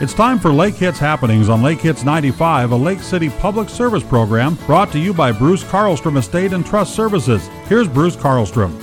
It's time for Lake Hits Happenings on Lake Hits 95, a Lake City public service program brought to you by Bruce Carlstrom Estate and Trust Services. Here's Bruce Carlstrom.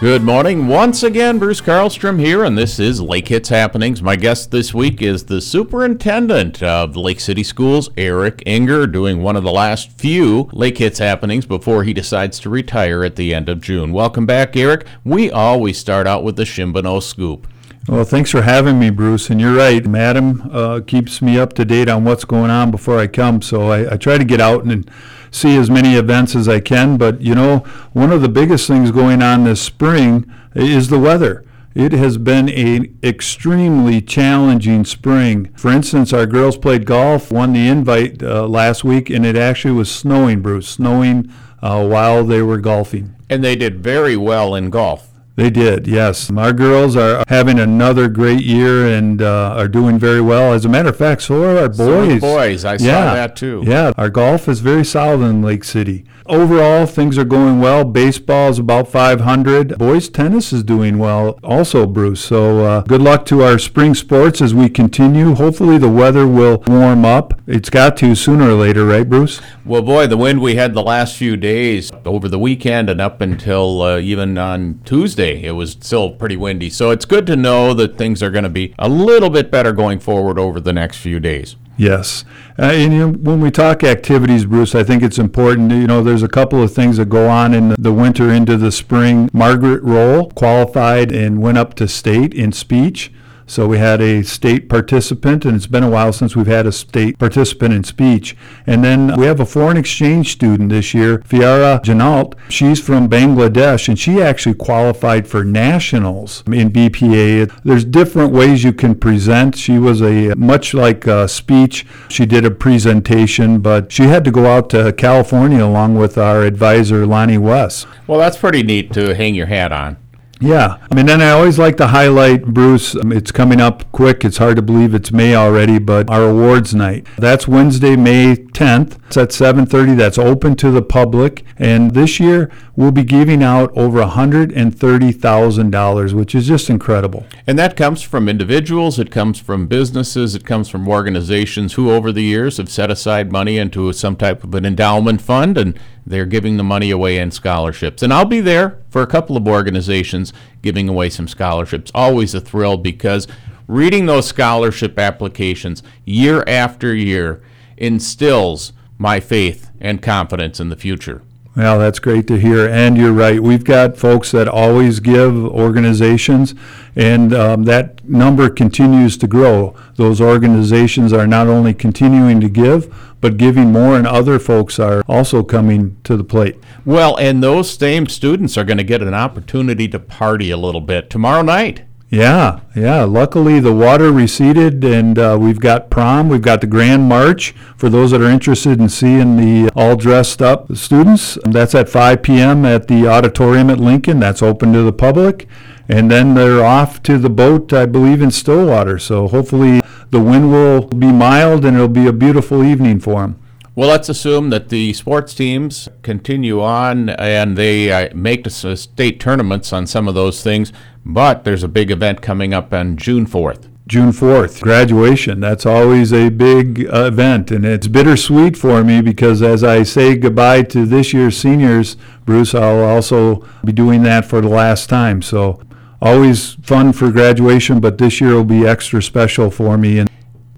Good morning. Once again, Bruce Carlstrom here, and this is Lake Hits Happenings. My guest this week is the superintendent of Lake City Schools, Erick Enger, doing one of the last few Lake Hits Happenings before he decides to retire at the end of June. Welcome back, Eric. We always start out with the Shimbano Scoop. Well, thanks for having me, Bruce. And you're right, Madam uh, keeps me up to date on what's going on before I come. So I, I try to get out and see as many events as I can. But you know, one of the biggest things going on this spring is the weather. It has been an extremely challenging spring. For instance, our girls played golf, won the invite uh, last week, and it actually was snowing, Bruce, snowing uh, while they were golfing. And they did very well in golf. They did, yes. Our girls are having another great year and uh, are doing very well. As a matter of fact, so are our boys. So are the boys, I saw that too. Yeah, our golf is very solid in Lake City. Overall, things are going well. Baseball is about 500. Boys tennis is doing well also, Bruce. So uh, good luck to our spring sports as we continue. Hopefully, the weather will warm up. It's got to sooner or later, right, Bruce? Well, boy, the wind we had the last few days over the weekend and up until uh, even on Tuesday, it was still pretty windy. So it's good to know that things are going to be a little bit better going forward over the next few days. Yes. Uh, and you know, when we talk activities, Bruce, I think it's important. You know, there's a couple of things that go on in the winter into the spring. Margaret Roll qualified and went up to state in speech. So we had a state participant, and it's been a while since we've had a state participant in speech. And then we have a foreign exchange student this year, Fiara Janalt. She's from Bangladesh, and she actually qualified for nationals in BPA. There's different ways you can present. She was a much like a speech. She did a presentation, but she had to go out to California along with our advisor Lonnie West. Well, that's pretty neat to hang your hat on. Yeah, I mean, then I always like to highlight, Bruce, um, it's coming up quick. It's hard to believe it's May already, but our awards night. That's Wednesday, May 10th. It's at 7:30. That's open to the public, and this year we'll be giving out over $130,000, which is just incredible. And that comes from individuals, it comes from businesses, it comes from organizations who over the years have set aside money into some type of an endowment fund and they're giving the money away in scholarships. And I'll be there for a couple of organizations giving away some scholarships. Always a thrill because reading those scholarship applications year after year instills my faith and confidence in the future. Well, that's great to hear. And you're right. We've got folks that always give organizations, and um, that number continues to grow. Those organizations are not only continuing to give, but giving more, and other folks are also coming to the plate. Well, and those same students are going to get an opportunity to party a little bit tomorrow night. Yeah, yeah. Luckily, the water receded, and uh, we've got prom. We've got the Grand March for those that are interested in seeing the all dressed up students. That's at 5 p.m. at the auditorium at Lincoln. That's open to the public. And then they're off to the boat, I believe, in Stillwater. So hopefully the wind will be mild and it'll be a beautiful evening for them. Well, let's assume that the sports teams continue on and they uh, make the state tournaments on some of those things, but there's a big event coming up on June 4th. June 4th, graduation. That's always a big uh, event, and it's bittersweet for me because as I say goodbye to this year's seniors, Bruce, I'll also be doing that for the last time. So, always fun for graduation, but this year will be extra special for me. And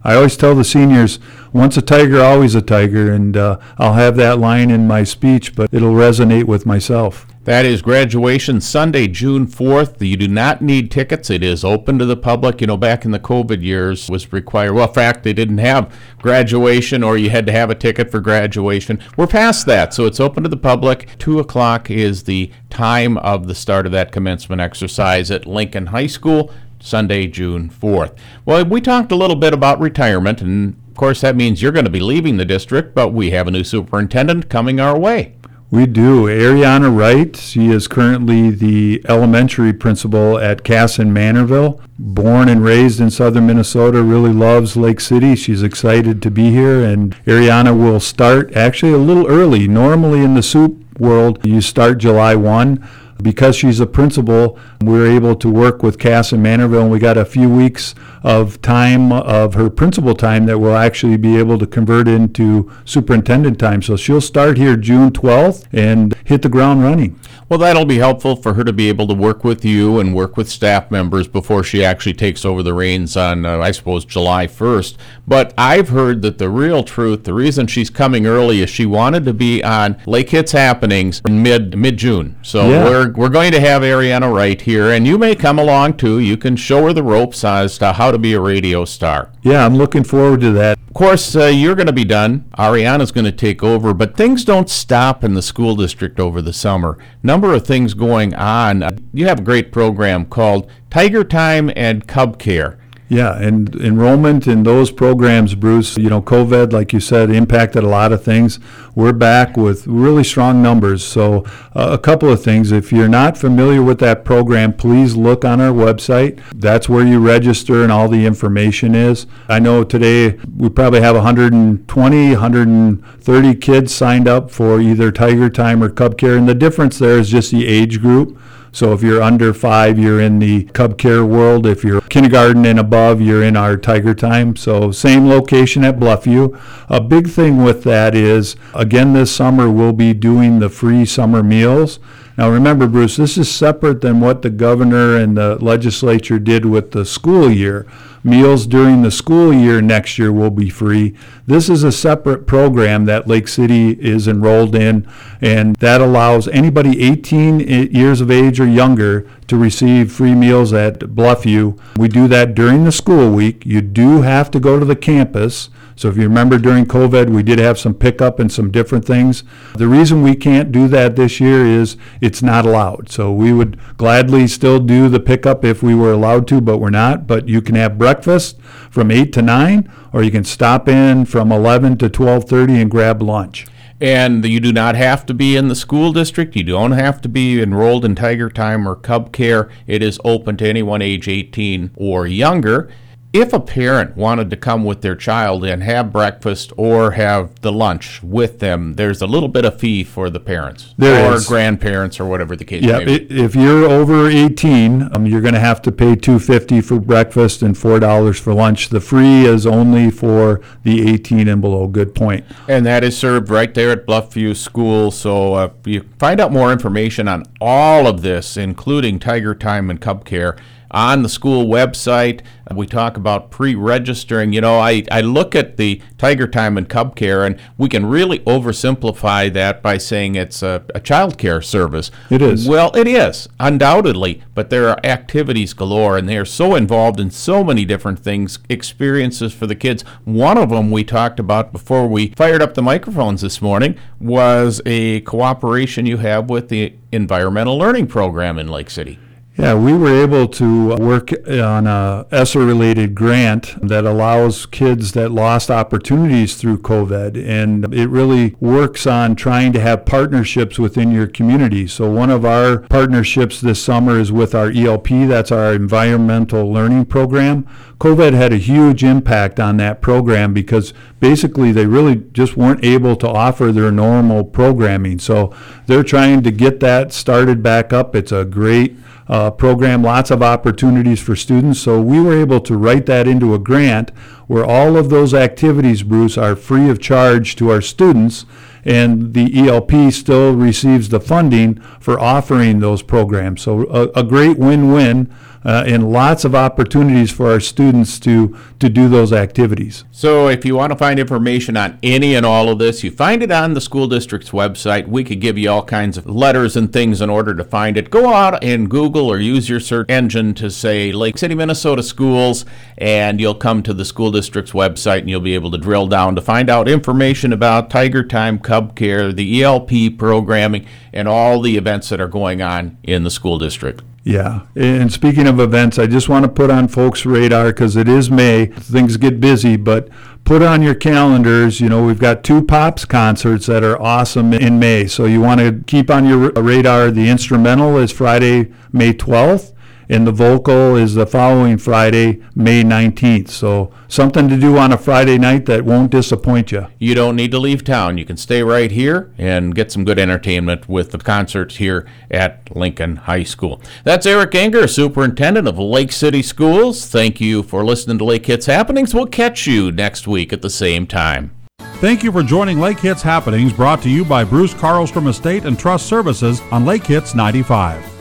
I always tell the seniors, once a tiger, always a tiger, and uh, I'll have that line in my speech, but it'll resonate with myself. That is graduation Sunday, June 4th. You do not need tickets. It is open to the public. You know, back in the COVID years was required. Well, in fact, they didn't have graduation or you had to have a ticket for graduation. We're past that, so it's open to the public. 2 o'clock is the time of the start of that commencement exercise at Lincoln High School. Sunday, June 4th. Well, we talked a little bit about retirement, and of course, that means you're going to be leaving the district, but we have a new superintendent coming our way. We do. Ariana Wright, she is currently the elementary principal at Kasson-Mantorville. Born and raised in southern Minnesota, really loves Lake City. She's excited to be here, and Ariana will start actually a little early. Normally in the soup world, you start July 1. Because she's a principal, we were able to work with Kasson-Mantorville, and we got a few weeks of time of her principal time that we'll actually be able to convert into superintendent time. So she'll start here June 12th and hit the ground running. Well, that'll be helpful for her to be able to work with you and work with staff members before she actually takes over the reins on, uh, I suppose, July 1st. But I've heard that the real truth, the reason she's coming early is she wanted to be on Lake Hits Happenings in mid mid June. So Yeah. we're we're going to have Ariana Wright here, and you may come along too. You can show her the ropes as to how to be a radio star. Yeah, I'm looking forward to that. Of course, uh, you're going to be done. Ariana's going to take over, but things don't stop in the school district over the summer. Number of things going on. You have a great program called Tiger Time and Cub Care. Yeah, and enrollment in those programs, Bruce, you know, COVID, like you said, impacted a lot of things. We're back with really strong numbers. So, uh, a couple of things. If you're not familiar with that program, please look on our website. That's where you register and all the information is. I know today we probably have 120, 130 kids signed up for either Tiger Time or Cub Care, and the difference there is just the age group. So if you're under five, you're in the Cub Care world. If you're kindergarten and above, you're in our Tiger Time. So same location at Bluffview. A big thing with that is, again, this summer we'll be doing the free summer meals. Now remember, Bruce, this is separate than what the governor and the legislature did with the school year. Meals during the school year next year will be free. This is a separate program that Lake City is enrolled in, and that allows anybody 18 years of age or younger to receive free meals at Bluffview. We do that during the school week. You do have to go to the campus. So if you remember during COVID, we did have some pickup and some different things. The reason we can't do that this year is it's not allowed. So we would gladly still do the pickup if we were allowed to, but we're not. But you can have breakfast from 8 to 9, or you can stop in from 11 to 12:30 and grab lunch. And you do not have to be in the school district. You don't have to be enrolled in Tiger Time or Cub Care. It is open to anyone age 18 or younger. If a parent wanted to come with their child and have breakfast or have the lunch with them, there's a little bit of fee for the parents There or is. grandparents or whatever the case Yeah, may be. if you're over 18, um, you're going to have to pay 250 for breakfast and $4 for lunch. The free is only for the 18 and below. Good point. And that is served right there at Bluffview School. So uh, you find out more information on all of this, including Tiger Time and Cub Care, on the school website. We talk about pre-registering. You know, I, I look at the Tiger Time and Cub Care, and we can really oversimplify that by saying it's a, a child care service. It is. Well, it is, undoubtedly, but there are activities galore, and they are so involved in so many different things, experiences for the kids. One of them we talked about before we fired up the microphones this morning was a cooperation you have with the Environmental Learning Program in Lake City. Yeah, we were able to work on a ESSER-related grant that allows kids that lost opportunities through COVID, and it really works on trying to have partnerships within your community. So one of our partnerships this summer is with our ELP, that's our Environmental Learning Program. COVID had a huge impact on that program because basically they really just weren't able to offer their normal programming. So they're trying to get that started back up. It's a great uh, program, lots of opportunities for students. So we were able to write that into a grant where all of those activities, Bruce, are free of charge to our students. And the ELP still receives the funding for offering those programs. So a, a great win-win uh, and lots of opportunities for our students to, to do those activities. So if you want to find information on any and all of this, you find it on the school district's website. We could give you all kinds of letters and things in order to find it. Go out and Google or use your search engine to say Lake City, Minnesota schools, and you'll come to the school district's website and you'll be able to drill down to find out information about Tiger Time, Cub Care, the ELP programming, and all the events that are going on in the school district. Yeah, and speaking of events, I just want to put on folks' radar because it is May. Things get busy, but put on your calendars. You know, we've got two Pops concerts that are awesome in May. So you want to keep on your radar. The instrumental is Friday, May 12th, and the vocal is the following Friday, May 19th. So something to do on a Friday night that won't disappoint you. You don't need to leave town. You can stay right here and get some good entertainment with the concerts here at Lincoln High School. That's Erick Enger, Superintendent of Lake City Schools. Thank you for listening to Lake Hits Happenings. We'll catch you next week at the same time. Thank you for joining Lake Hits Happenings brought to you by Bruce Carlstrom Estate and Trust Services on Lake Hits 95.